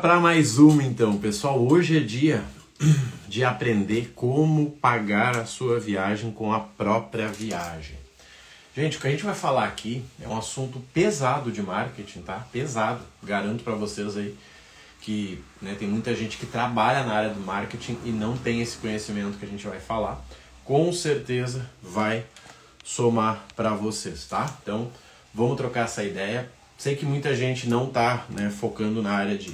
para mais uma então, pessoal. Hoje é dia de aprender como pagar a sua viagem com a própria viagem. Gente, o que a gente vai falar aqui é um assunto pesado de marketing, tá? Pesado. Garanto para vocês aí que né, tem muita gente que trabalha na área do marketing e não tem esse conhecimento que a gente vai falar. Com certeza vai somar para vocês, tá? Então, vamos trocar essa ideia. Sei que muita gente não está né, focando na área de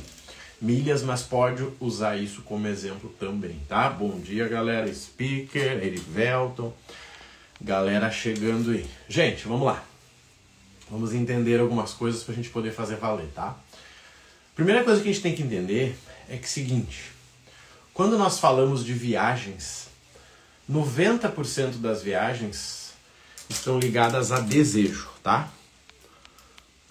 milhas, mas pode usar isso como exemplo também, tá? Bom dia, galera. Speaker, Erivelton, galera chegando aí. Gente, vamos lá. Vamos entender algumas coisas para a gente poder fazer valer, tá? Primeira coisa que a gente tem que entender é que é seguinte: quando nós falamos de viagens, 90% das viagens estão ligadas a desejo, tá?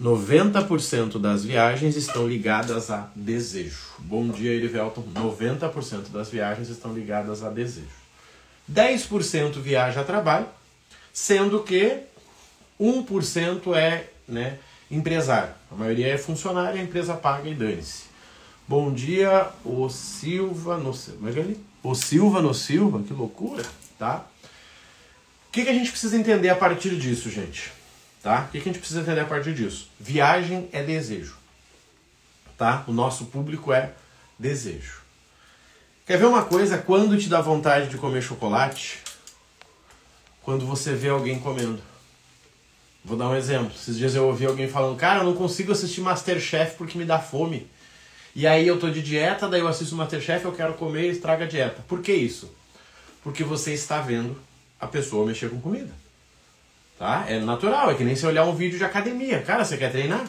90% das viagens estão ligadas a desejo. Bom dia, Erivelton. 90% das viagens estão ligadas a desejo. 10% viaja a trabalho, sendo que 1% é né, empresário. A maioria é funcionário, a empresa paga e dane-se. Bom dia, o Silva no Silva. É, é o Silva no Silva, que loucura, tá? O que, que a gente precisa entender a partir disso, gente? Tá? O que, a gente precisa entender a partir disso? Viagem é desejo. Tá? O nosso público é desejo. Quer ver uma coisa? Quando te dá vontade de comer chocolate? Quando você vê alguém comendo. Vou dar um exemplo. Esses dias eu ouvi alguém falando, cara, eu não consigo assistir Masterchef porque me dá fome. E aí eu tô de dieta, daí eu assisto Masterchef, eu quero comer e estraga a dieta. Por que isso? Porque você está vendo a pessoa mexer com comida. Tá? É natural, é que nem você olhar um vídeo de academia. Cara, você quer treinar?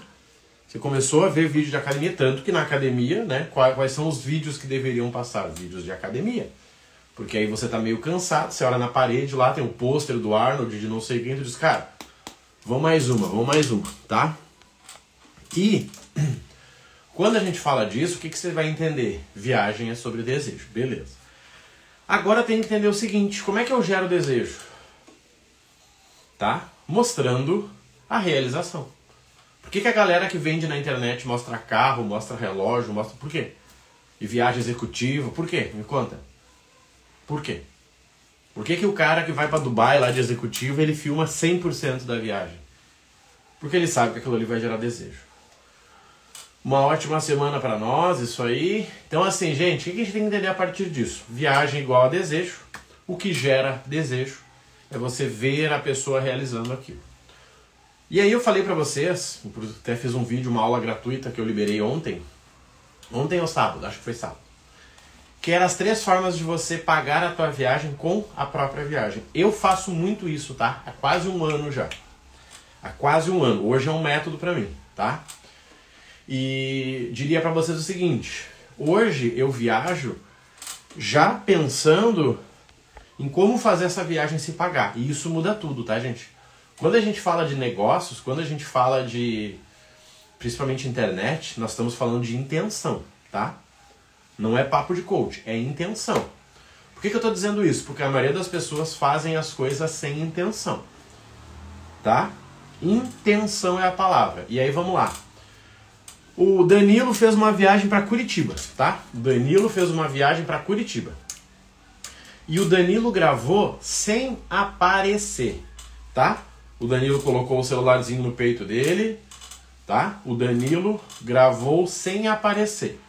Você começou a ver vídeo de academia, tanto que na academia, né, quais, são os vídeos que deveriam passar? Vídeos de academia. Porque aí você tá meio cansado, você olha na parede lá, tem o um pôster do Arnold de não sei quem, tu diz, cara, vamos mais uma, vamos mais uma, tá? E quando a gente fala disso, o que, que você vai entender? Viagem é sobre desejo, beleza. Agora tem que entender o seguinte, como é que eu gero desejo? Tá? Mostrando a realização. Por que, que a galera que vende na internet mostra carro, mostra relógio, mostra. Por quê? E viagem executiva, por quê? Me conta. Por quê? Por que, que o cara que vai para Dubai lá de executivo ele filma 100% da viagem? Porque ele sabe que aquilo ali vai gerar desejo. Uma ótima semana para nós, isso aí. Então, assim, gente, o que a gente tem que entender a partir disso? Viagem igual a desejo. O que gera desejo é você ver a pessoa realizando aquilo. E aí eu falei para vocês, até fiz um vídeo, uma aula gratuita que eu liberei ontem, ontem ou sábado, acho que foi sábado, que eram as três formas de você pagar a tua viagem com a própria viagem. Eu faço muito isso, tá? Há quase um ano já. Há quase um ano. Hoje é um método para mim, tá? E diria para vocês o seguinte: hoje eu viajo já pensando em como fazer essa viagem se pagar. E isso muda tudo, tá, gente? Quando a gente fala de negócios, quando a gente fala de principalmente internet, nós estamos falando de intenção, tá? Não é papo de coach, é intenção. Por que, que eu estou dizendo isso? Porque a maioria das pessoas fazem as coisas sem intenção, tá? Intenção é a palavra. E aí vamos lá. O Danilo fez uma viagem para Curitiba, tá? Danilo fez uma viagem para Curitiba. E o Danilo gravou sem aparecer, tá? O Danilo colocou o celularzinho no peito dele, tá? O Danilo gravou sem aparecer.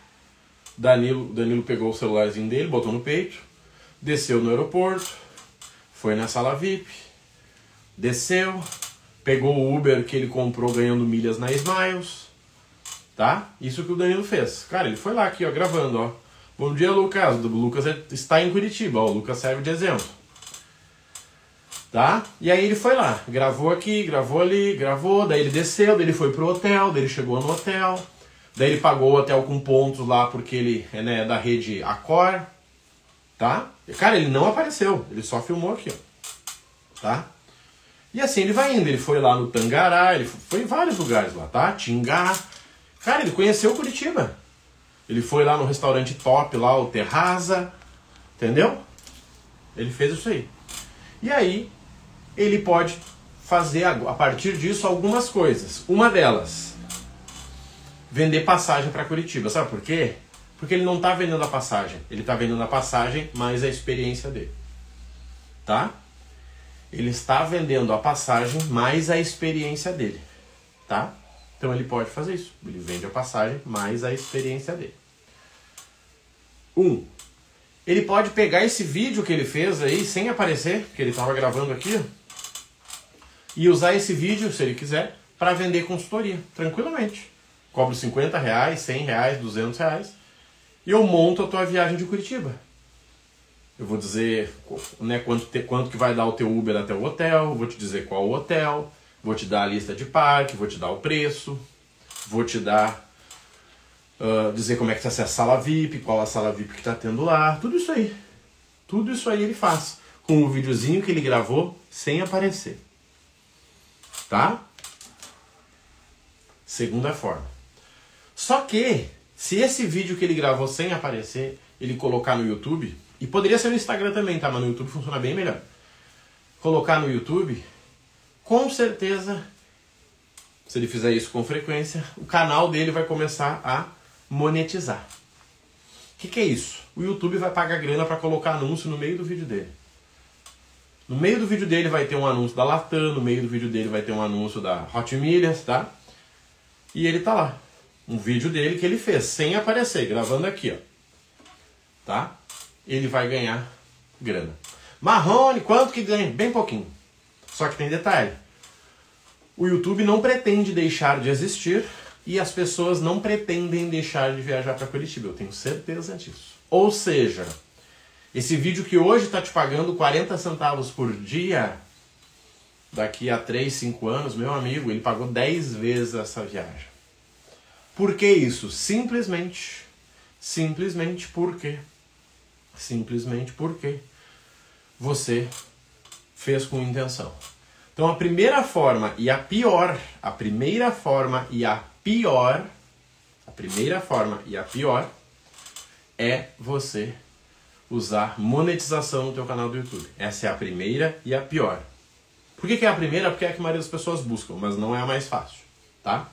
Danilo, Danilo pegou o celularzinho dele, botou no peito, desceu no aeroporto, foi na sala VIP, desceu, pegou o Uber que ele comprou ganhando milhas na Smiles, tá? Isso que o Danilo fez. Cara, ele foi lá aqui, ó, gravando, ó. Bom dia, Lucas. O Lucas é, está em Curitiba. O Lucas serve de exemplo. Tá? E aí ele foi lá, gravou aqui, gravou ali, gravou, daí ele desceu, daí ele foi pro hotel, daí ele chegou no hotel, daí ele pagou o hotel com pontos lá porque ele é né, da rede Accor, tá? E, cara, ele não apareceu, ele só filmou aqui, ó. Tá? E assim ele vai indo, ele foi lá no Tangará, ele foi em vários lugares lá, tá? Tingá. Cara, ele conheceu Curitiba. Ele foi lá no restaurante top, lá, o Terraza, entendeu? Ele fez isso aí. E aí, ele pode fazer a partir disso algumas coisas. Uma delas, vender passagem para Curitiba. Sabe por quê? Porque ele não está vendendo a passagem, ele está vendendo a passagem mais a experiência dele. Tá? Ele está vendendo a passagem mais a experiência dele. Tá? Então ele pode fazer isso. Ele vende a passagem mais a experiência dele. Um, ele pode pegar esse vídeo que ele fez aí sem aparecer, que ele estava gravando aqui, e usar esse vídeo, se ele quiser, para vender consultoria, tranquilamente. Cobro 50 reais, 100 reais, 200 reais, e eu monto a tua viagem de Curitiba. Eu vou dizer né, quanto, te, quanto que vai dar o teu Uber até o hotel, vou te dizer qual o hotel, vou te dar a lista de parque, vou te dar o preço, vou te dar uh, dizer como é que você acessa a sala VIP, qual a sala VIP que está tendo lá, tudo isso aí. Tudo isso aí ele faz com o videozinho que ele gravou sem aparecer. Tá? Segunda forma. Só que, se esse vídeo que ele gravou sem aparecer, ele colocar no YouTube, e poderia ser no Instagram também, tá? Mas no YouTube funciona bem melhor. Colocar no YouTube, com certeza, se ele fizer isso com frequência, o canal dele vai começar a monetizar. O que, que é isso? O YouTube vai pagar grana para colocar anúncio no meio do vídeo dele. No meio do vídeo dele vai ter um anúncio da Latam, no meio do vídeo dele vai ter um anúncio da Hot Milhas, tá? E ele tá lá. Um vídeo dele que ele fez, sem aparecer, gravando aqui, ó. Tá? Ele vai ganhar grana. Marrone, quanto que ganha? Bem pouquinho. Só que tem detalhe. O YouTube não pretende deixar de existir e as pessoas não pretendem deixar de viajar para Curitiba, eu tenho certeza disso. Ou seja, esse vídeo que hoje está te pagando 40 centavos por dia, daqui a 3, 5 anos, meu amigo, ele pagou 10 vezes essa viagem. Por que isso? Simplesmente, simplesmente porque, simplesmente porque você fez com intenção. Então a primeira forma e a pior, a primeira forma e a pior, a primeira forma e a pior é você usar monetização no teu canal do YouTube. Essa é a primeira e a pior. Por que, que é a primeira? Porque é a que a maioria das pessoas buscam, mas não é a mais fácil, tá?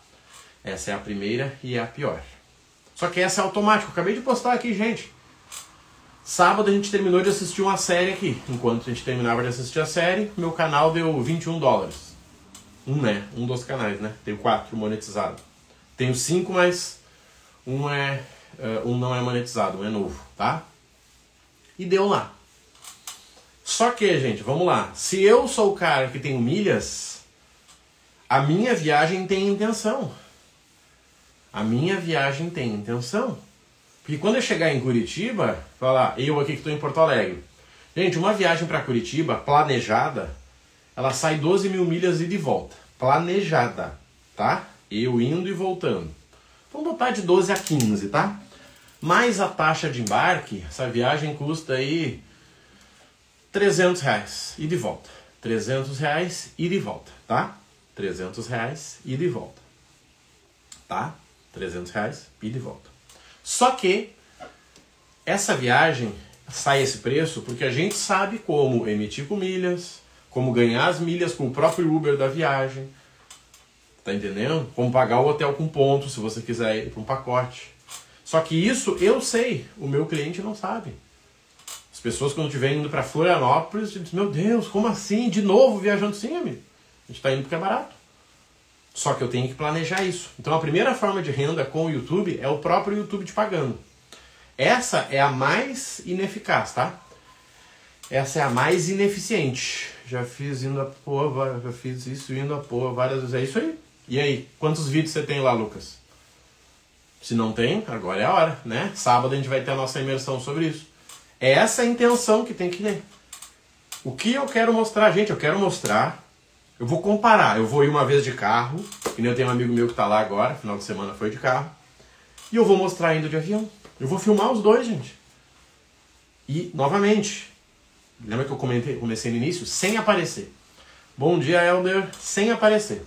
Essa é a primeira e a pior. Só que essa é automática. Acabei de postar aqui, gente. Sábado a gente terminou de assistir uma série aqui. Enquanto a gente terminava de assistir a série, meu canal deu 21 dólares. Um, né? Um dos canais, né? Tenho quatro monetizados. Tenho cinco, mas um, é, uh, um não é monetizado, um é novo, tá? E deu lá. Só que, gente, vamos lá. Se eu sou o cara que tem milhas, a minha viagem tem intenção. A minha viagem tem intenção. Porque quando eu chegar em Curitiba, falar, eu aqui que estou em Porto Alegre. Gente, uma viagem para Curitiba planejada, ela sai 12 mil milhas e de volta. Planejada, tá? Eu indo e voltando. Vamos botar de 12 a 15, tá? Mais a taxa de embarque, essa viagem custa aí 300 reais e de volta. 300 reais e de volta, tá? 300 reais e de volta. Tá? 300 reais e de volta. Só que essa viagem sai esse preço porque a gente sabe como emitir com milhas, como ganhar as milhas com o próprio Uber da viagem, Tá entendendo? Como pagar o hotel com ponto, se você quiser ir para um pacote. Só que isso eu sei, o meu cliente não sabe. As pessoas quando estiverem indo para Florianópolis, dizem, meu Deus, como assim? De novo viajando sim, amigo? A gente está indo porque é barato. Só que eu tenho que planejar isso. Então a primeira forma de renda com o YouTube é o próprio YouTube te pagando. Essa é a mais ineficaz, tá? Essa é a mais ineficiente. Já fiz indo a porra, já fiz isso indo a porra várias vezes. É isso aí. E aí, quantos vídeos você tem lá, Lucas? Se não tem, agora é a hora, né? Sábado a gente vai ter a nossa imersão sobre isso. É essa a intenção que tem que ter. O que eu quero mostrar, gente? Eu quero mostrar. Eu vou comparar. Eu vou ir uma vez de carro, e nem eu tenho um amigo meu que está lá agora, final de semana foi de carro. E eu vou mostrar indo de avião. Eu vou filmar os dois, gente. E, novamente, lembra que eu comentei, comecei no início? Sem aparecer. Bom dia, Elder, sem aparecer.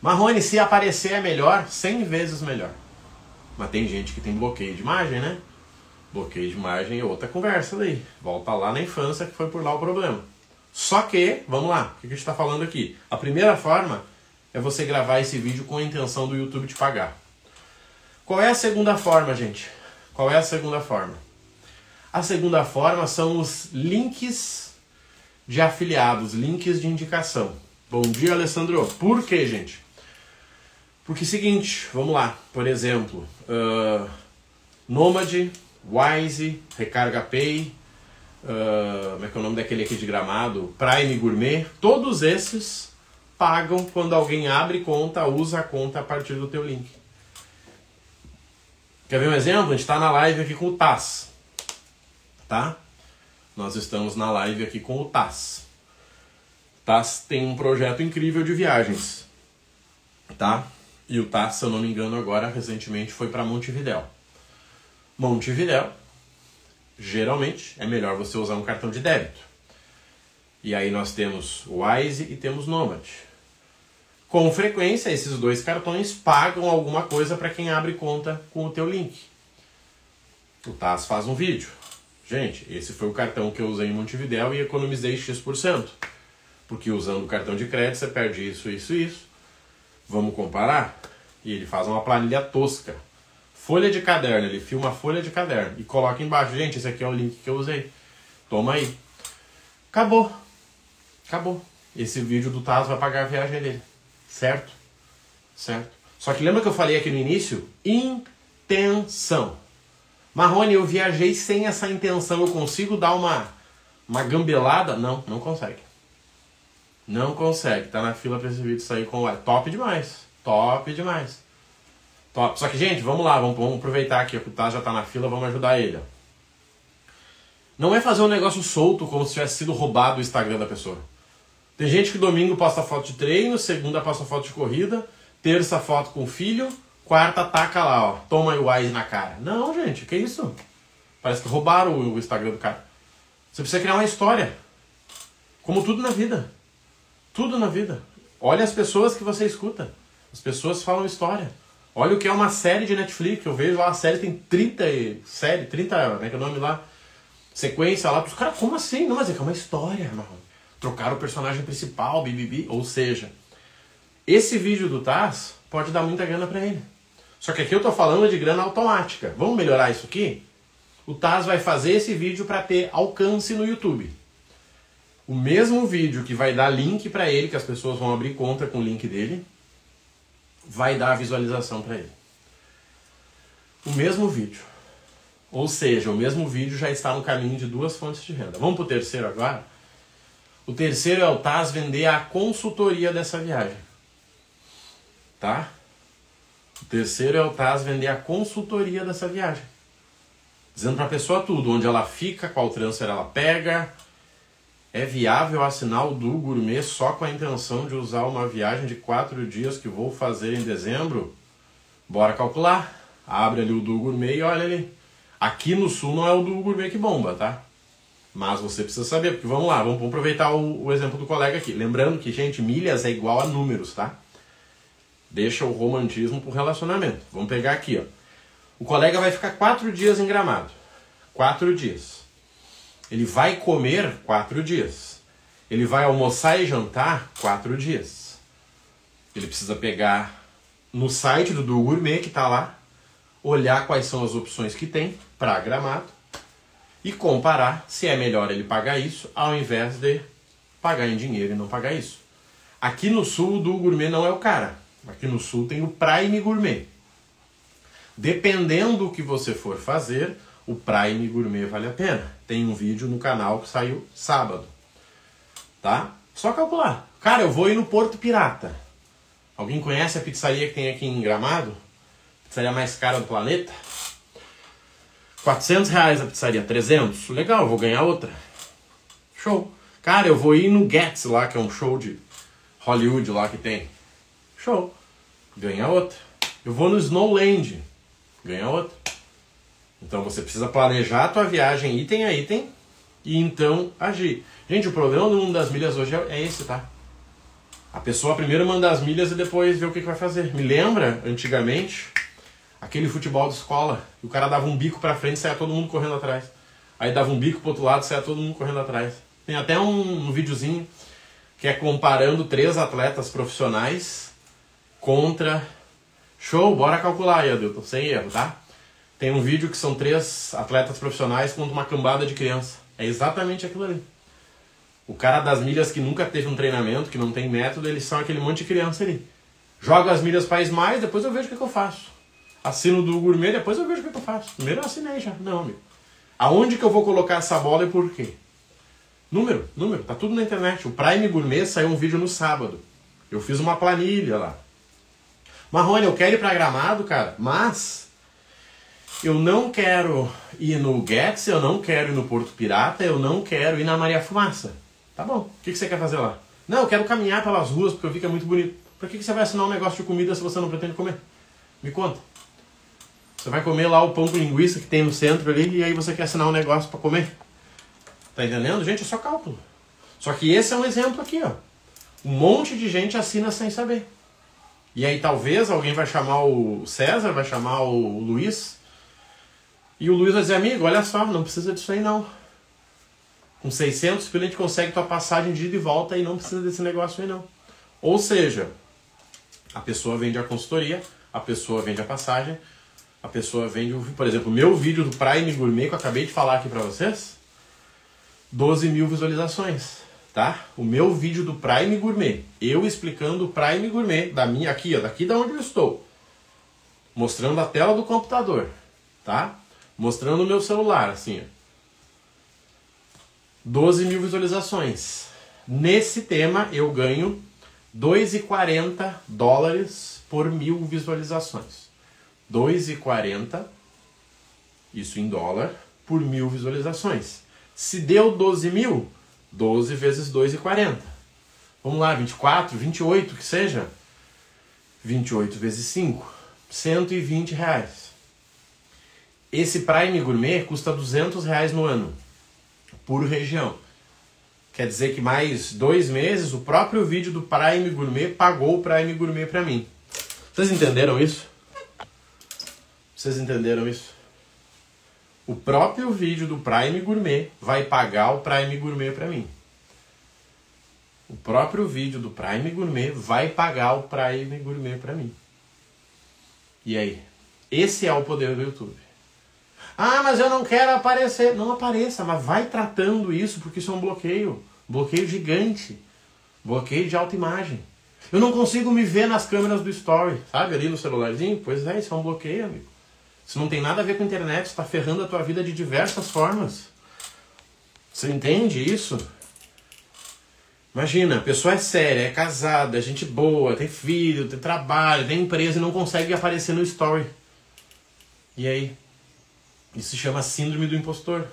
Marrone, se aparecer é melhor, 100 vezes melhor. Mas tem gente que tem bloqueio de imagem, né? Bloqueio de imagem é outra conversa daí. Volta lá na infância que foi por lá o problema. Só que, vamos lá, o que a gente está falando aqui? A primeira forma é você gravar esse vídeo com a intenção do YouTube te pagar. Qual é a segunda forma, gente? Qual é a segunda forma? A segunda forma são os links de afiliados, links de indicação. Bom dia, Alessandro. Por quê, gente? Porque é seguinte, vamos lá. Por exemplo, uh, Nomad, Wise, Recarga Pay, uh, como é que é o nome daquele aqui de gramado? Prime Gourmet. Todos esses pagam quando alguém abre conta, usa a conta a partir do teu link. Quer ver um exemplo? A gente está na live aqui com o Taz. Tá? Nós estamos na live aqui com o Taz. Taz tem um projeto incrível de viagens. Tá? E o Taz, se eu não me engano, agora recentemente foi para Montevidéu. Montevidéu, geralmente é melhor você usar um cartão de débito. E aí nós temos Wise e temos Nomad. Com frequência, esses dois cartões pagam alguma coisa para quem abre conta com o teu link. O TAS faz um vídeo. Gente, esse foi o cartão que eu usei em Montevidéu e economizei X%. Porque usando o cartão de crédito você perde isso, isso isso. Vamos comparar? E ele faz uma planilha tosca. Folha de caderno, ele filma a folha de caderno e coloca embaixo. Gente, esse aqui é o link que eu usei. Toma aí. Acabou. Acabou. Esse vídeo do Taz vai pagar a viagem dele. Certo? Certo. Só que lembra que eu falei aqui no início? Intenção. Marrone, eu viajei sem essa intenção. Eu consigo dar uma, uma gambelada? Não, não consegue. Não consegue. Tá na fila pra esse vídeo sair com o Top demais. Top demais. Top. Só que, gente, vamos lá. Vamos, vamos aproveitar aqui. O Taz já tá na fila. Vamos ajudar ele. Não é fazer um negócio solto como se tivesse sido roubado o Instagram da pessoa. Tem gente que domingo posta foto de treino, segunda posta foto de corrida, terça foto com o filho, quarta taca lá, ó, toma o Wise na cara. Não, gente, que isso? Parece que roubaram o Instagram do cara. Você precisa criar uma história. Como tudo na vida. Tudo na vida. Olha as pessoas que você escuta. As pessoas falam história. Olha o que é uma série de Netflix. Eu vejo lá, a série tem 30 série, 30, como é que é o nome lá? Sequência lá. Os caras, como assim? Não, mas é que é uma história, marrom trocar o personagem principal, bibibi. Ou seja, esse vídeo do Taz pode dar muita grana para ele. Só que aqui eu tô falando de grana automática. Vamos melhorar isso aqui? O Taz vai fazer esse vídeo para ter alcance no YouTube. O mesmo vídeo que vai dar link para ele, que as pessoas vão abrir conta com o link dele, vai dar visualização para ele. O mesmo vídeo. Ou seja, o mesmo vídeo já está no caminho de duas fontes de renda. Vamos para o terceiro agora? O terceiro é o TAS vender a consultoria dessa viagem. Tá? O terceiro é o TAS vender a consultoria dessa viagem. Dizendo para a pessoa tudo, onde ela fica, qual transfer ela pega. É viável assinar o do Gourmet só com a intenção de usar uma viagem de quatro dias que vou fazer em dezembro? Bora calcular. Abre ali o do Gourmet e olha ali. Aqui no sul não é o do Gourmet que bomba, tá? Mas você precisa saber, porque vamos lá, vamos aproveitar o, o exemplo do colega aqui. Lembrando que, gente, milhas é igual a números, tá? Deixa o romantismo pro relacionamento. Vamos pegar aqui, ó. O colega vai ficar quatro dias em gramado. Quatro dias. Ele vai comer quatro dias. Ele vai almoçar e jantar quatro dias. Ele precisa pegar no site do, do Gourmet que está lá, olhar quais são as opções que tem para gramado e comparar se é melhor ele pagar isso ao invés de pagar em dinheiro e não pagar isso. Aqui no sul do gourmet não é o cara. Aqui no sul tem o Prime Gourmet. Dependendo do que você for fazer, o Prime Gourmet vale a pena. Tem um vídeo no canal que saiu sábado. Tá? Só calcular. Cara, eu vou ir no Porto Pirata. Alguém conhece a pizzaria que tem aqui em Gramado? Pizzaria mais cara do planeta? 400 reais a pizzaria, 300. Legal, vou ganhar outra. Show. Cara, eu vou ir no Gets lá, que é um show de Hollywood lá que tem. Show. Ganha outra. Eu vou no Snowland. Ganha outra. Então você precisa planejar a tua viagem item a item e então agir. Gente, o problema do mundo das milhas hoje é esse, tá? A pessoa primeiro manda as milhas e depois vê o que, que vai fazer. Me lembra, antigamente, aquele futebol de escola. O cara dava um bico pra frente e saia todo mundo correndo atrás. Aí dava um bico pro outro lado e saia todo mundo correndo atrás. Tem até um, um videozinho que é comparando três atletas profissionais contra. Show, bora calcular aí, Adilton, sem erro, tá? Tem um vídeo que são três atletas profissionais contra uma cambada de criança. É exatamente aquilo ali. O cara das milhas que nunca teve um treinamento, que não tem método, eles são aquele monte de criança ali. Jogo as milhas para mais, depois eu vejo o que, que, eu faço. Assino do gourmet, depois eu vejo o que, que eu faço. Primeiro eu assinei já. Não, amigo. Aonde que eu vou colocar essa bola e por quê? Número, número, tá tudo na internet. O Prime Gourmet saiu um vídeo no sábado. Eu fiz uma planilha lá. Marrone, eu quero ir pra Gramado, cara, mas eu não quero ir no Guedes, eu não quero ir no Porto Pirata, eu não quero ir na Maria Fumaça. Tá bom, o que, que você quer fazer lá? Não, eu quero caminhar pelas ruas porque eu vi que é muito bonito. Pra que, que você vai assinar um negócio de comida se você não pretende comer? Me conta. Você vai comer lá o pão com linguiça que tem no centro ali e aí você quer assinar um negócio para comer? Tá entendendo? Gente, é só cálculo. Só que esse é um exemplo aqui, ó. Um monte de gente assina sem saber. E aí talvez alguém vai chamar o César, vai chamar o Luiz. E o Luiz vai dizer, amigo, olha só, não precisa disso aí não. Com 600 pila a gente consegue tua passagem de ida e volta e não precisa desse negócio aí não. Ou seja, a pessoa vende a consultoria, a pessoa vende a passagem, a pessoa vende, por exemplo, o meu vídeo do Prime Gourmet que eu acabei de falar aqui para vocês, 12 mil visualizações, tá? O meu vídeo do Prime Gourmet, eu explicando o Prime Gourmet, da minha aqui, ó, daqui da onde eu estou, mostrando a tela do computador, tá? Mostrando o meu celular, assim, ó. 12 mil visualizações. Nesse tema eu ganho 2,40 dólares por mil visualizações. 2,40, isso em dólar, por mil visualizações. Se deu 12 mil, 12 vezes 2,40. Vamos lá, 24, 28, que seja. 28 vezes 5, 120 reais. Esse Prime Gourmet custa 200 reais no ano, por região. Quer dizer que mais dois meses o próprio vídeo do Prime Gourmet pagou o Prime Gourmet para mim. Vocês entenderam isso? Vocês entenderam isso? o próprio vídeo do Prime Gourmet vai pagar o Prime Gourmet para mim. O próprio vídeo do Prime Gourmet vai pagar o Prime Gourmet para mim. E aí? Esse é o poder do YouTube. Ah, mas eu não quero aparecer. Não apareça, mas vai tratando isso porque isso é um bloqueio. Bloqueio gigante. Bloqueio de autoimagem. Eu não consigo me ver nas câmeras do Story, sabe? Ali no celularzinho. Pois é, isso é um bloqueio, amigo. Isso não tem nada a ver com a internet, está ferrando a tua vida de diversas formas. Você entende isso? Imagina, a pessoa é séria, é casada, é gente boa, tem filho, tem trabalho, tem empresa e não consegue aparecer no story. E aí? Isso se chama síndrome do impostor.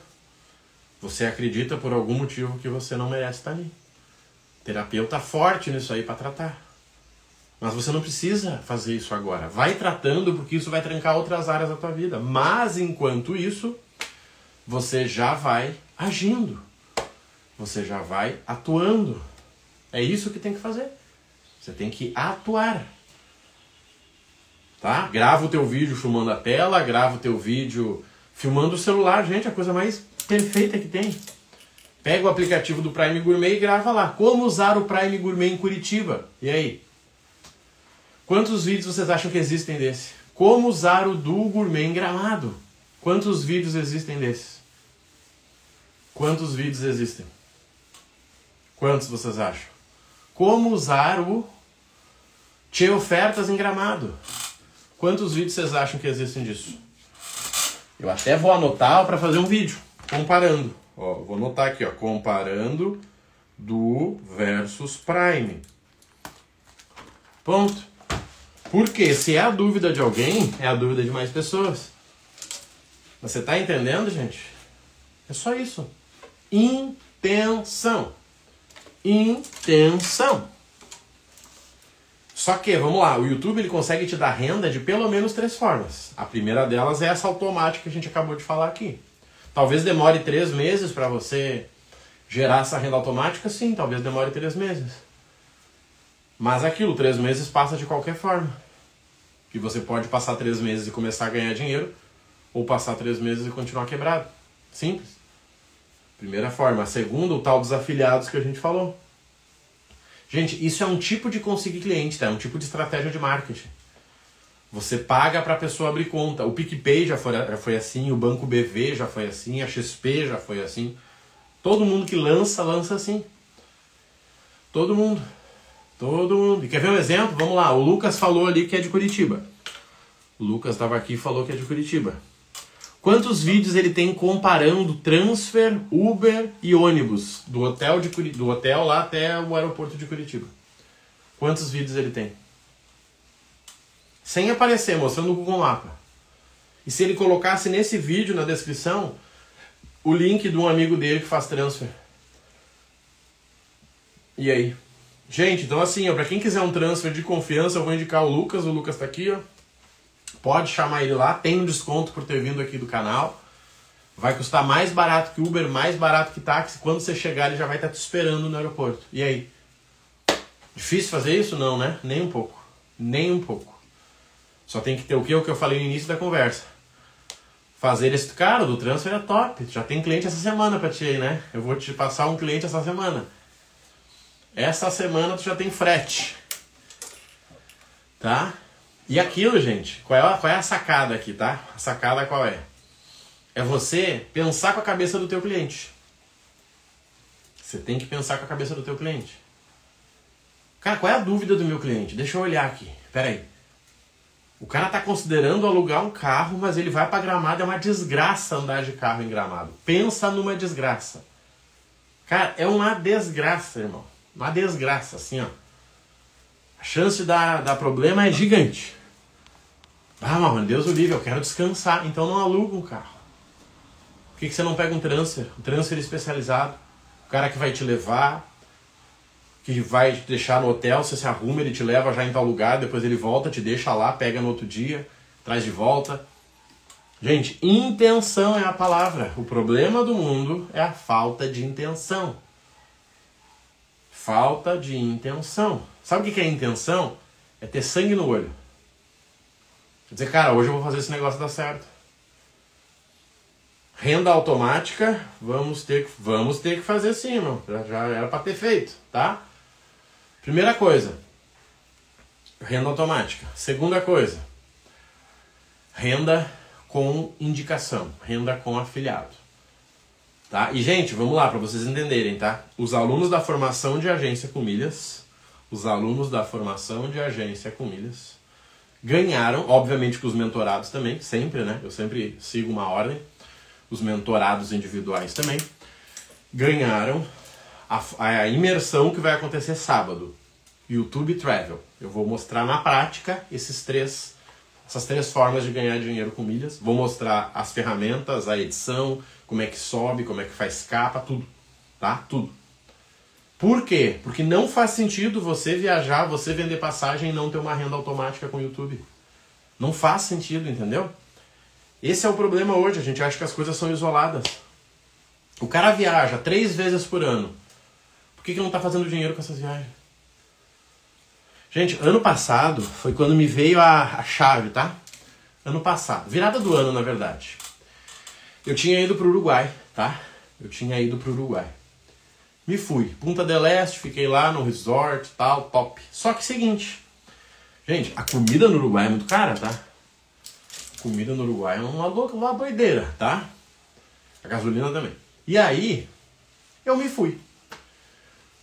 Você acredita por algum motivo que você não merece estar ali. Terapeuta forte nisso aí para tratar. Mas você não precisa fazer isso agora. Vai tratando, porque isso vai trancar outras áreas da tua vida. Mas enquanto isso, você já vai agindo. Você já vai atuando. É isso que tem que fazer. Você tem que atuar. Tá? Grava o teu vídeo filmando a tela, grava o teu vídeo filmando o celular, gente, a coisa mais perfeita que tem. Pega o aplicativo do Prime Gourmet e grava lá. Como usar o Prime Gourmet em Curitiba? E aí? Quantos vídeos vocês acham que existem desse? Como usar o Du Gourmet em Gramado? Quantos vídeos existem desses? Quantos vídeos existem? Quantos vocês acham? Como usar o Tchê Ofertas em Gramado? Quantos vídeos vocês acham que existem disso? Eu até vou anotar para fazer um vídeo comparando. Ó, vou anotar aqui, ó, comparando do versus Prime. Ponto. Porque se é a dúvida de alguém, é a dúvida de mais pessoas. Você está entendendo, gente? É só isso. Intenção. Intenção. Só que, vamos lá, o YouTube ele consegue te dar renda de pelo menos três formas. A primeira delas é essa automática que a gente acabou de falar aqui. Talvez demore três meses para você gerar essa renda automática, sim, talvez demore três meses. Mas aquilo, três meses passa de qualquer forma. E você pode passar três meses e começar a ganhar dinheiro, ou passar três meses e continuar quebrado. Simples. Primeira forma. A segunda, o tal dos afiliados que a gente falou. Gente, isso é um tipo de conseguir cliente, tá? É um tipo de estratégia de marketing. Você paga para a pessoa abrir conta. O PicPay já foi, já foi assim, o Banco BV já foi assim, a XP já foi assim. Todo mundo que lança, lança assim. Todo mundo. Todo mundo. E quer ver um exemplo? Vamos lá. O Lucas falou ali que é de Curitiba. O Lucas estava aqui e falou que é de Curitiba. Quantos vídeos ele tem comparando transfer, Uber e ônibus do hotel, de do hotel lá até o aeroporto de Curitiba? Quantos vídeos ele tem? Sem aparecer, mostrando o Google Mapa. E se ele colocasse nesse vídeo na descrição o link de um amigo dele que faz transfer? E aí? Gente, então assim, para quem quiser um transfer de confiança, eu vou indicar o Lucas. O Lucas está aqui, ó. Pode chamar ele lá, tem um desconto por ter vindo aqui do canal. Vai custar mais barato que Uber, mais barato que táxi. Quando você chegar, ele já vai estar te esperando no aeroporto. E aí? Difícil fazer isso? Não, né? Nem um pouco. Nem um pouco. Só tem que ter o que? O que eu falei no início da conversa. Fazer esse cara do transfer é top. Já tem cliente essa semana pra ti aí, né? Eu vou te passar um cliente essa semana. Essa semana tu já tem frete. Tá? E aquilo, gente, qual é, a, qual é a sacada aqui, tá? A sacada qual é? É você pensar com a cabeça do teu cliente. Você tem que pensar com a cabeça do teu cliente. Cara, qual é a dúvida do meu cliente? Deixa eu olhar aqui. Pera aí. O cara está considerando alugar um carro, mas ele vai para Gramado, é uma desgraça andar de carro em Gramado. Pensa numa desgraça. Cara, é uma desgraça, irmão. Uma desgraça, assim, ó. A chance de dar, dar problema é gigante. Ah, mas Deus o livre, eu quero descansar. Então não aluga um carro. Por que, que você não pega um transfer? Um transfer especializado. O cara que vai te levar, que vai te deixar no hotel, você se arruma, ele te leva já em tal lugar, depois ele volta, te deixa lá, pega no outro dia, traz de volta. Gente, intenção é a palavra. O problema do mundo é a falta de intenção. Falta de intenção. Sabe o que é intenção? É ter sangue no olho. Quer dizer, cara, hoje eu vou fazer esse negócio dar certo. Renda automática, vamos ter, vamos ter que fazer sim, meu. Já, já era para ter feito, tá? Primeira coisa, renda automática. Segunda coisa, renda com indicação, renda com afiliado. Tá? E gente, vamos lá para vocês entenderem, tá? Os alunos da formação de agência com milhas os alunos da formação de agência com milhas ganharam, obviamente com os mentorados também, sempre, né? Eu sempre sigo uma ordem, os mentorados individuais também, ganharam a, a imersão que vai acontecer sábado, YouTube Travel. Eu vou mostrar na prática esses três, essas três formas de ganhar dinheiro com milhas. Vou mostrar as ferramentas, a edição, como é que sobe, como é que faz capa, tudo, tá? Tudo. Por quê? Porque não faz sentido você viajar, você vender passagem e não ter uma renda automática com o YouTube. Não faz sentido, entendeu? Esse é o problema hoje, a gente acha que as coisas são isoladas. O cara viaja três vezes por ano. Por que, que não está fazendo dinheiro com essas viagens? Gente, ano passado foi quando me veio a, a chave, tá? Ano passado, virada do ano, na verdade. Eu tinha ido para o Uruguai, tá? Eu tinha ido para o Uruguai. Me fui. Punta del Este, fiquei lá no resort, tal, top. Só que seguinte. Gente, a comida no Uruguai é muito cara, tá? A comida no Uruguai é uma louca, uma doideira, tá? A gasolina também. E aí, eu me fui.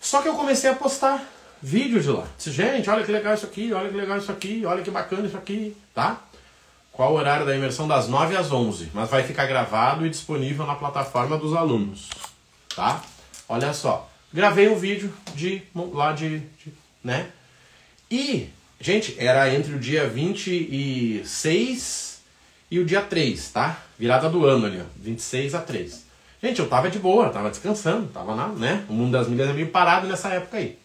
Só que eu comecei a postar vídeos de lá. Disse, gente, olha que legal isso aqui, olha que legal isso aqui, olha que bacana isso aqui, tá? Qual o horário da imersão? Das 9 às 11. Mas vai ficar gravado e disponível na plataforma dos alunos, tá? Olha só. Gravei um vídeo de lá de, de, né? E, gente, era entre o dia 26 e o dia 3, tá? Virada do ano ali, ó, 26 a 3. Gente, eu tava de boa, tava descansando, tava na, né? O mundo das milhas é meio parado nessa época aí.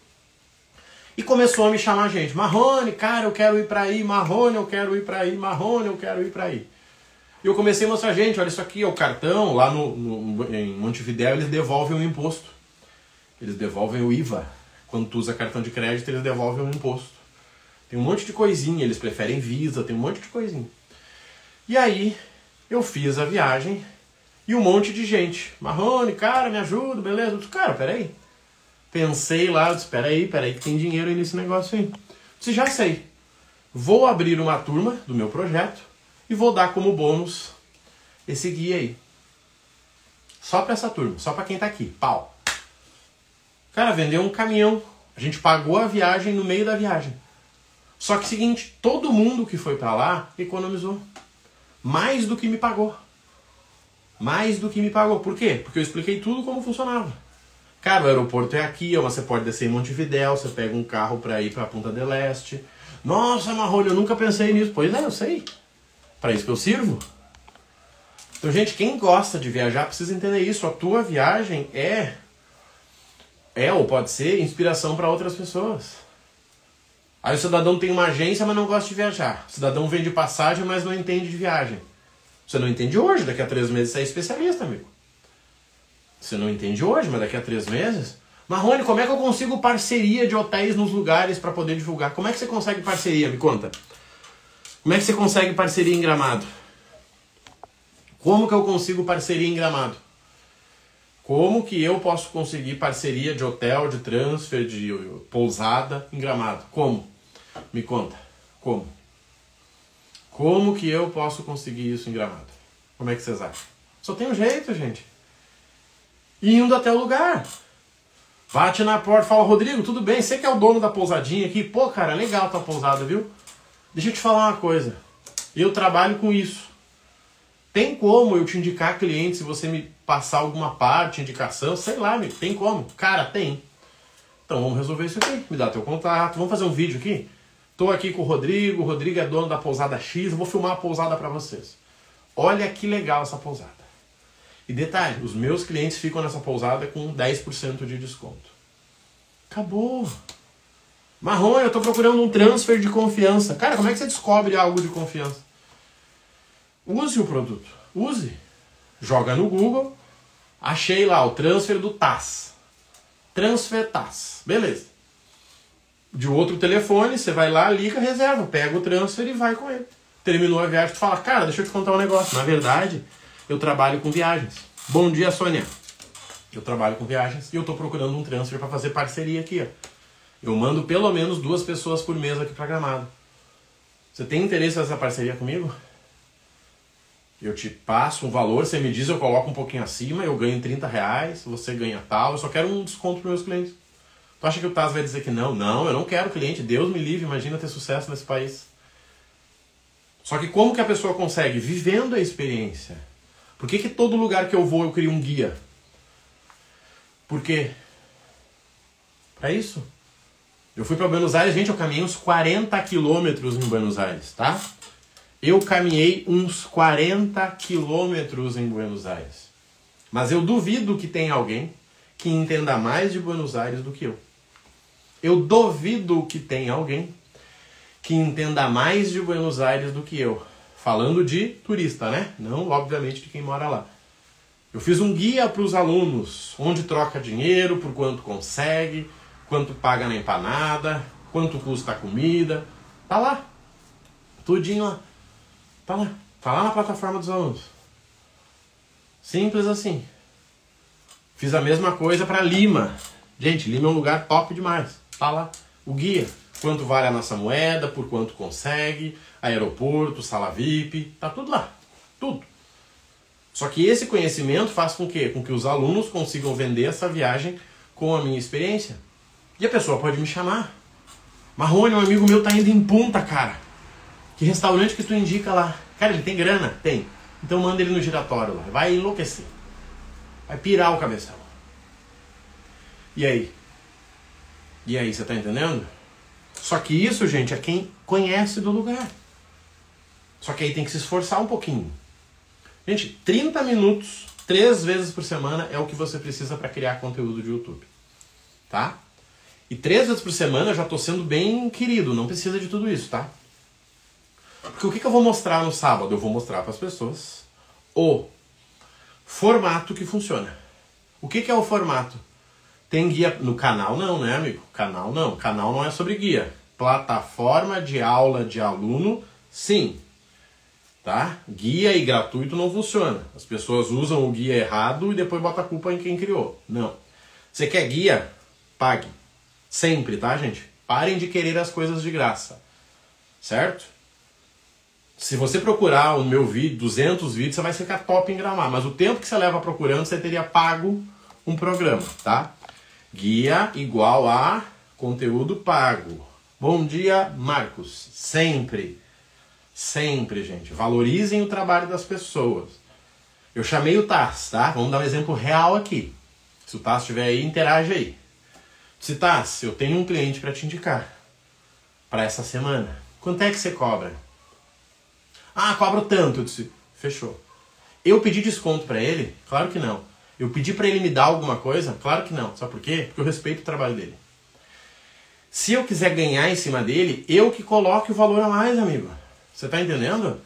E começou a me chamar gente, Marrone, cara, eu quero ir para aí, Marrone, eu quero ir para aí, Marrone, eu quero ir para aí. E eu comecei a mostrar, gente, olha isso aqui, é o cartão, lá no, no, em Montevidéu eles devolvem o imposto. Eles devolvem o IVA. Quando tu usa cartão de crédito, eles devolvem o imposto. Tem um monte de coisinha, eles preferem Visa, tem um monte de coisinha. E aí, eu fiz a viagem e um monte de gente. Marrone, cara, me ajuda, beleza? Disse, cara, peraí. Pensei lá, eu disse, peraí, peraí, que tem dinheiro aí nesse negócio aí. Se já sei. Vou abrir uma turma do meu projeto e vou dar como bônus esse guia aí. Só para essa turma, só para quem tá aqui. Pau. Cara, vendeu um caminhão. A gente pagou a viagem no meio da viagem. Só que seguinte, todo mundo que foi para lá economizou mais do que me pagou. Mais do que me pagou. Por quê? Porque eu expliquei tudo como funcionava. Cara, o aeroporto é aqui, você pode descer em Montevidéu, você pega um carro para ir para Punta del Este. Nossa, Marrolho, eu nunca pensei nisso. Pois é, eu sei. Para isso que eu sirvo. Então, gente, quem gosta de viajar precisa entender isso. A tua viagem é é ou pode ser inspiração para outras pessoas. Aí o cidadão tem uma agência, mas não gosta de viajar. O cidadão vende passagem, mas não entende de viagem. Você não entende hoje, daqui a três meses você é especialista, amigo. Você não entende hoje, mas daqui a três meses. Marrone, como é que eu consigo parceria de hotéis nos lugares para poder divulgar? Como é que você consegue parceria? Me conta. Como é que você consegue parceria em gramado? Como que eu consigo parceria em gramado? Como que eu posso conseguir parceria de hotel, de transfer, de pousada em gramado? Como? Me conta. Como? Como que eu posso conseguir isso em gramado? Como é que vocês acham? Só tem um jeito, gente. Indo até o lugar. Bate na porta, fala, Rodrigo, tudo bem? Você que é o dono da pousadinha aqui? Pô, cara, legal tua pousada, viu? Deixa eu te falar uma coisa. Eu trabalho com isso. Tem como eu te indicar cliente se você me passar alguma parte, indicação, sei lá, amigo, tem como? Cara, tem. Então vamos resolver isso aqui. Me dá teu contato. Vamos fazer um vídeo aqui? Tô aqui com o Rodrigo, o Rodrigo é dono da pousada X, eu vou filmar a pousada para vocês. Olha que legal essa pousada. E detalhe, os meus clientes ficam nessa pousada com 10% de desconto. Acabou. Marrom, eu estou procurando um transfer de confiança. Cara, como é que você descobre algo de confiança? Use o produto. Use. Joga no Google. Achei lá o transfer do TAS. Transfer TAS. Beleza. De outro telefone, você vai lá, liga, reserva, pega o transfer e vai com ele. Terminou a viagem, tu fala, cara, deixa eu te contar um negócio. Na verdade, eu trabalho com viagens. Bom dia, Sônia. Eu trabalho com viagens e eu estou procurando um transfer para fazer parceria aqui. Ó. Eu mando pelo menos duas pessoas por mês aqui para Gramado. Você tem interesse nessa parceria comigo? Eu te passo um valor, você me diz, eu coloco um pouquinho acima, eu ganho 30 reais, você ganha tal, eu só quero um desconto para meus clientes. Tu acha que o Taz vai dizer que não? Não, eu não quero cliente, Deus me livre, imagina ter sucesso nesse país. Só que como que a pessoa consegue? Vivendo a experiência. Por que, que todo lugar que eu vou eu crio um guia? Por quê? Para isso. Eu fui para Buenos Aires, gente, eu caminhei uns 40 quilômetros em Buenos Aires, tá? Eu caminhei uns 40 quilômetros em Buenos Aires. Mas eu duvido que tenha alguém que entenda mais de Buenos Aires do que eu. Eu duvido que tenha alguém que entenda mais de Buenos Aires do que eu. Falando de turista, né? Não, obviamente, de quem mora lá. Eu fiz um guia para os alunos, onde troca dinheiro, por quanto consegue, quanto paga na empanada, quanto custa a comida. Tá lá. Tudinho lá. Tá lá. Tá lá na plataforma dos alunos. Simples assim. Fiz a mesma coisa para Lima. Gente, Lima é um lugar top demais. Tá lá. O guia. Quanto vale a nossa moeda, por quanto consegue, aeroporto, sala VIP, tá tudo lá. Tudo. Só que esse conhecimento faz com que, com que os alunos consigam vender essa viagem com a minha experiência. E a pessoa pode me chamar. Marrone, um amigo meu tá indo em Punta, cara. Que restaurante que tu indica lá? Cara, ele tem grana? Tem. Então manda ele no giratório lá. Vai enlouquecer. Vai pirar o cabeção. E aí? E aí, você tá entendendo? Só que isso, gente, é quem conhece do lugar. Só que aí tem que se esforçar um pouquinho. Gente, 30 minutos, três vezes por semana é o que você precisa para criar conteúdo de YouTube. Tá? E três vezes por semana eu já estou sendo bem querido, não precisa de tudo isso, tá? Porque o que, que eu vou mostrar no sábado? Eu vou mostrar para as pessoas o formato que funciona. O que, que é o formato? Tem guia no canal? Não, né, amigo? Canal não. Canal não é sobre guia. Plataforma de aula de aluno, sim. Tá? Guia e gratuito não funciona. As pessoas usam o guia errado e depois botam a culpa em quem criou. Não. Você quer guia? pague. Sempre, tá, gente? Parem de querer as coisas de graça. Certo? Se você procurar o meu vídeo, 200 vídeos, você vai ficar top em gramar. Mas o tempo que você leva procurando, você teria pago um programa, tá? Guia igual a conteúdo pago. Bom dia, Marcos. Sempre, sempre, gente. Valorizem o trabalho das pessoas. Eu chamei o Taz, tá? Vamos dar um exemplo real aqui. Se o Taz estiver aí, interage aí. Se Taz, eu tenho um cliente para te indicar para essa semana. Quanto é que você cobra? Ah, cobro tanto. Eu disse, fechou. Eu pedi desconto para ele? Claro que não. Eu pedi para ele me dar alguma coisa? Claro que não. Sabe por quê? Porque eu respeito o trabalho dele. Se eu quiser ganhar em cima dele, eu que coloque o valor a mais, amigo. Você tá entendendo?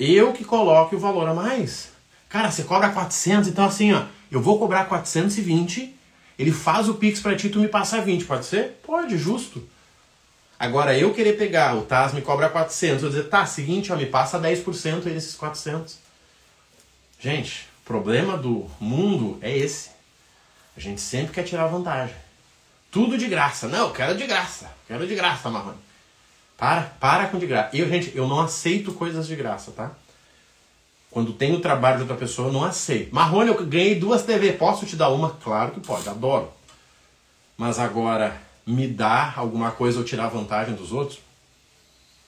Eu que coloque o valor a mais. Cara, você cobra 400, então assim, ó, eu vou cobrar 420, ele faz o Pix para ti, tu me passa 20, pode ser? Pode, justo. Agora, eu querer pegar, o TAS me cobra 400, eu dizer, tá, seguinte, ó, me passa 10% aí desses 400. Gente, o problema do mundo é esse. A gente sempre quer tirar vantagem. Tudo de graça. Não, eu quero de graça. Quero de graça, Marrone. Para, para com de graça. Eu, gente, eu não aceito coisas de graça, tá? Quando tem o trabalho de outra pessoa, eu não aceito. Marrone, eu ganhei duas TV. Posso te dar uma? Claro que pode, adoro. Mas agora, me dar alguma coisa ou tirar vantagem dos outros?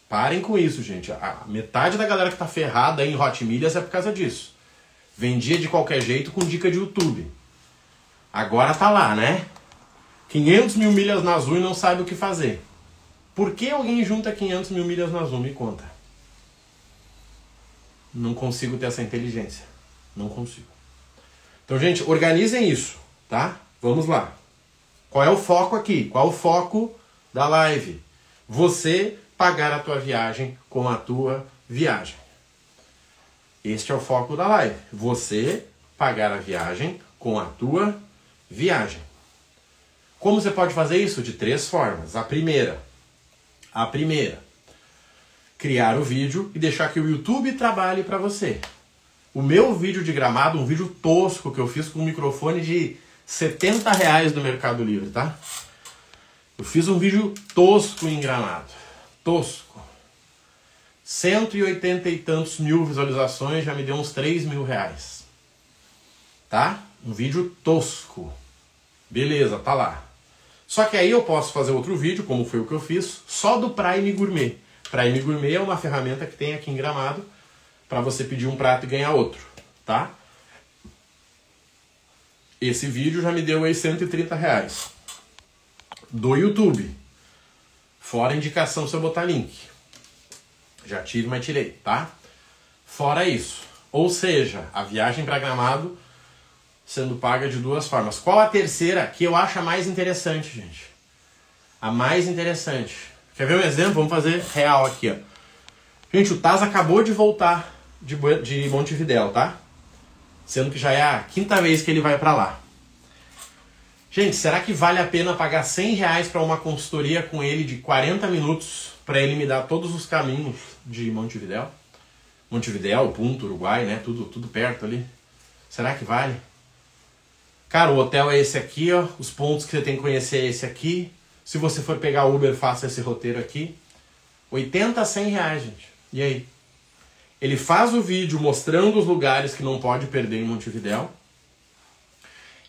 Parem com isso, gente. A metade da galera que tá ferrada em Hot Milhas é por causa disso. Vendia de qualquer jeito com dica de YouTube. Agora tá lá, né? 500 mil milhas na Azul e não sabe o que fazer. Por que alguém junta 500 mil milhas na Azul? Me conta. Não consigo ter essa inteligência. Não consigo. Então, gente, organizem isso, tá? Vamos lá. Qual é o foco aqui? Qual é o foco da live? Você pagar a tua viagem com a tua viagem. Este é o foco da live. Você pagar a viagem com a tua viagem. Como você pode fazer isso? De três formas. A primeira, a primeira, criar o vídeo e deixar que o YouTube trabalhe para você. O meu vídeo de gramado, um vídeo tosco que eu fiz com um microfone de 70 reais do Mercado Livre, tá? Eu fiz um vídeo tosco em gramado. Tosco. 180 e tantos mil visualizações já me deu uns 3 mil reais. Tá? Um vídeo tosco. Beleza, tá lá. Só que aí eu posso fazer outro vídeo, como foi o que eu fiz, só do Prime Gourmet. Prime Gourmet é uma ferramenta que tem aqui em Gramado para você pedir um prato e ganhar outro, tá? Esse vídeo já me deu aí 130 reais. Do YouTube. Fora indicação se eu botar link. Já tive, mas tirei, tá? Fora isso. Ou seja, a viagem para Gramado sendo paga de duas formas. Qual a terceira que eu acho a mais interessante, gente? A mais interessante. Quer ver um exemplo? Vamos fazer real aqui, ó. Gente, o Taz acabou de voltar de, de Montevidéu, tá? Sendo que já é a quinta vez que ele vai para lá. Gente, será que vale a pena pagar 100 reais para uma consultoria com ele de 40 minutos para ele me dar todos os caminhos de Montevidéu? Montevidéu, Punto, Uruguai, né? Tudo, tudo perto ali. Será que vale? Cara, o hotel é esse aqui, ó. Os pontos que você tem que conhecer é esse aqui. Se você for pegar Uber, faça esse roteiro aqui. 80 a 100 reais, gente. E aí? Ele faz o vídeo mostrando os lugares que não pode perder em Montevidéu.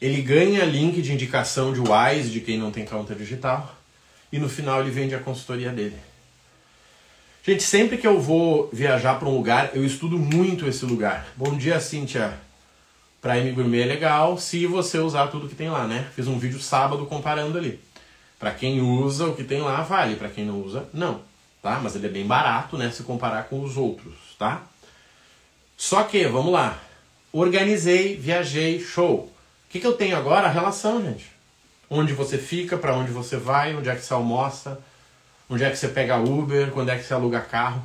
Ele ganha link de indicação de Wise, de quem não tem conta digital. E no final ele vende a consultoria dele. Gente, sempre que eu vou viajar para um lugar, eu estudo muito esse lugar. Bom dia, Cíntia. Prime Gourmet é legal se você usar tudo que tem lá, né? Fiz um vídeo sábado comparando ali. Para quem usa o que tem lá, vale. Para quem não usa, não. Tá? Mas ele é bem barato, né? Se comparar com os outros, tá? Só que, vamos lá. Organizei, viajei, show. O que, que eu tenho agora? A relação, gente. Onde você fica, para onde você vai, onde é que você almoça, onde é que você pega Uber, quando é que você aluga carro.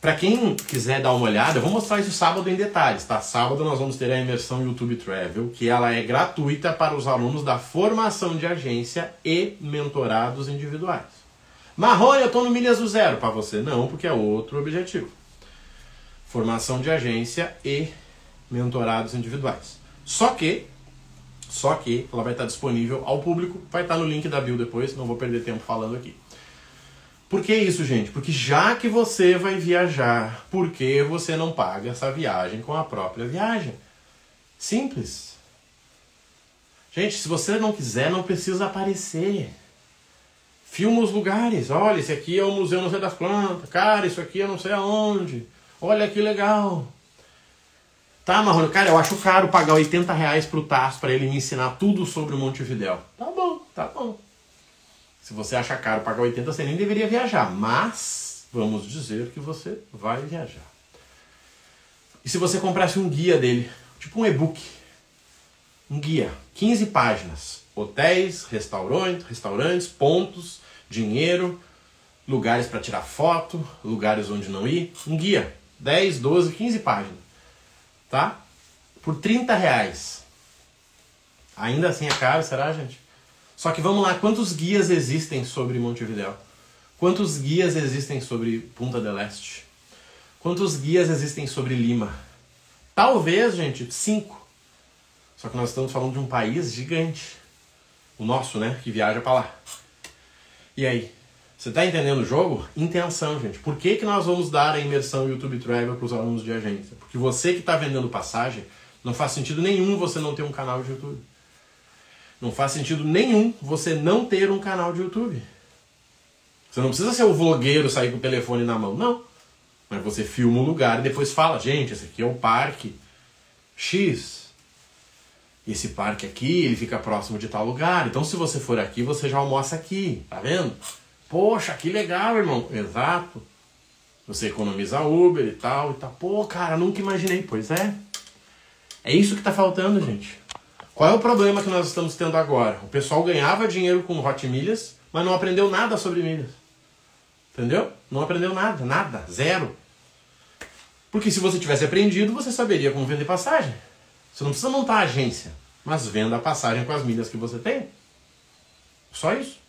Para quem quiser dar uma olhada, eu vou mostrar isso sábado em detalhes, tá? Sábado nós vamos ter a imersão YouTube Travel, que ela é gratuita para os alunos da formação de agência e mentorados individuais. Marrone, eu estou no Milhas do Zero. Para você não, porque é outro objetivo. Formação de agência e mentorados individuais. Só que, Só que ela vai estar disponível ao público, vai estar no link da bio depois, não vou perder tempo falando aqui. Por que isso, gente? Porque já que você vai viajar, por que você não paga essa viagem com a própria viagem? Simples. Gente, se você não quiser, não precisa aparecer. Filma os lugares. Olha, esse aqui é o Museu Não Sei das Plantas. Cara, isso aqui eu não sei aonde. Olha que legal. Tá, Marrone, cara, eu acho caro pagar 80 reais pro Tasso para ele me ensinar tudo sobre o Montevidéu. Tá bom, tá bom. Se você acha caro pagar 80, você nem deveria viajar. Mas, vamos dizer que você vai viajar. E se você comprasse um guia dele, tipo um e-book, um guia, 15 páginas, hotéis, restaurantes, restaurantes, pontos, dinheiro, lugares para tirar foto, lugares onde não ir, um guia, 10, 12, 15 páginas tá? Por 30 reais. Ainda assim é caro, será, gente? Só que vamos lá, quantos guias existem sobre Montevidéu? Quantos guias existem sobre Punta del Este? Quantos guias existem sobre Lima? Talvez, gente, cinco. Só que nós estamos falando de um país gigante. O nosso, né? Que viaja para lá. E aí? Você está entendendo o jogo? Intenção, gente. Por que, que nós vamos dar a imersão YouTube Travel para os alunos de agência? Porque você que está vendendo passagem, não faz sentido nenhum você não ter um canal de YouTube. Não faz sentido nenhum você não ter um canal de YouTube. Você não precisa ser o vlogueiro, sair com o telefone na mão. Não. Mas você filma o lugar e depois fala, gente, esse aqui é o parque X. Esse parque aqui, ele fica próximo de tal lugar. Então se você for aqui, você já almoça aqui. Tá vendo? Poxa, que legal, irmão. Exato. Você economiza Uber e tal e tal. Pô, cara, nunca imaginei. Pois é. É isso que tá faltando, gente. Qual é o problema que nós estamos tendo agora? O pessoal ganhava dinheiro com Hot Milhas, mas não aprendeu nada sobre milhas. Entendeu? Não aprendeu nada, nada, zero. Porque se você tivesse aprendido, você saberia como vender passagem. Você não precisa montar agência, mas venda a passagem com as milhas que você tem. Só isso.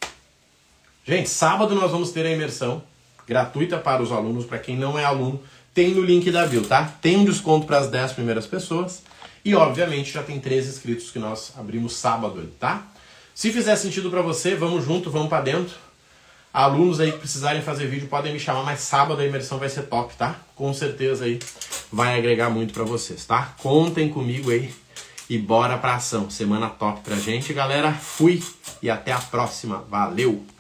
Gente, sábado nós vamos ter a imersão gratuita para os alunos, para quem não é aluno, tem no link da bio, tá? Tem um desconto para as 10 primeiras pessoas e obviamente já tem três inscritos que nós abrimos sábado, tá? Se fizer sentido para você, vamos junto, vamos para dentro. Alunos aí que precisarem fazer vídeo podem me chamar, mas sábado a imersão vai ser top, tá? Com certeza aí vai agregar muito para vocês, tá? Contem comigo aí e bora pra ação. Semana top pra gente, galera. Fui e até a próxima. Valeu!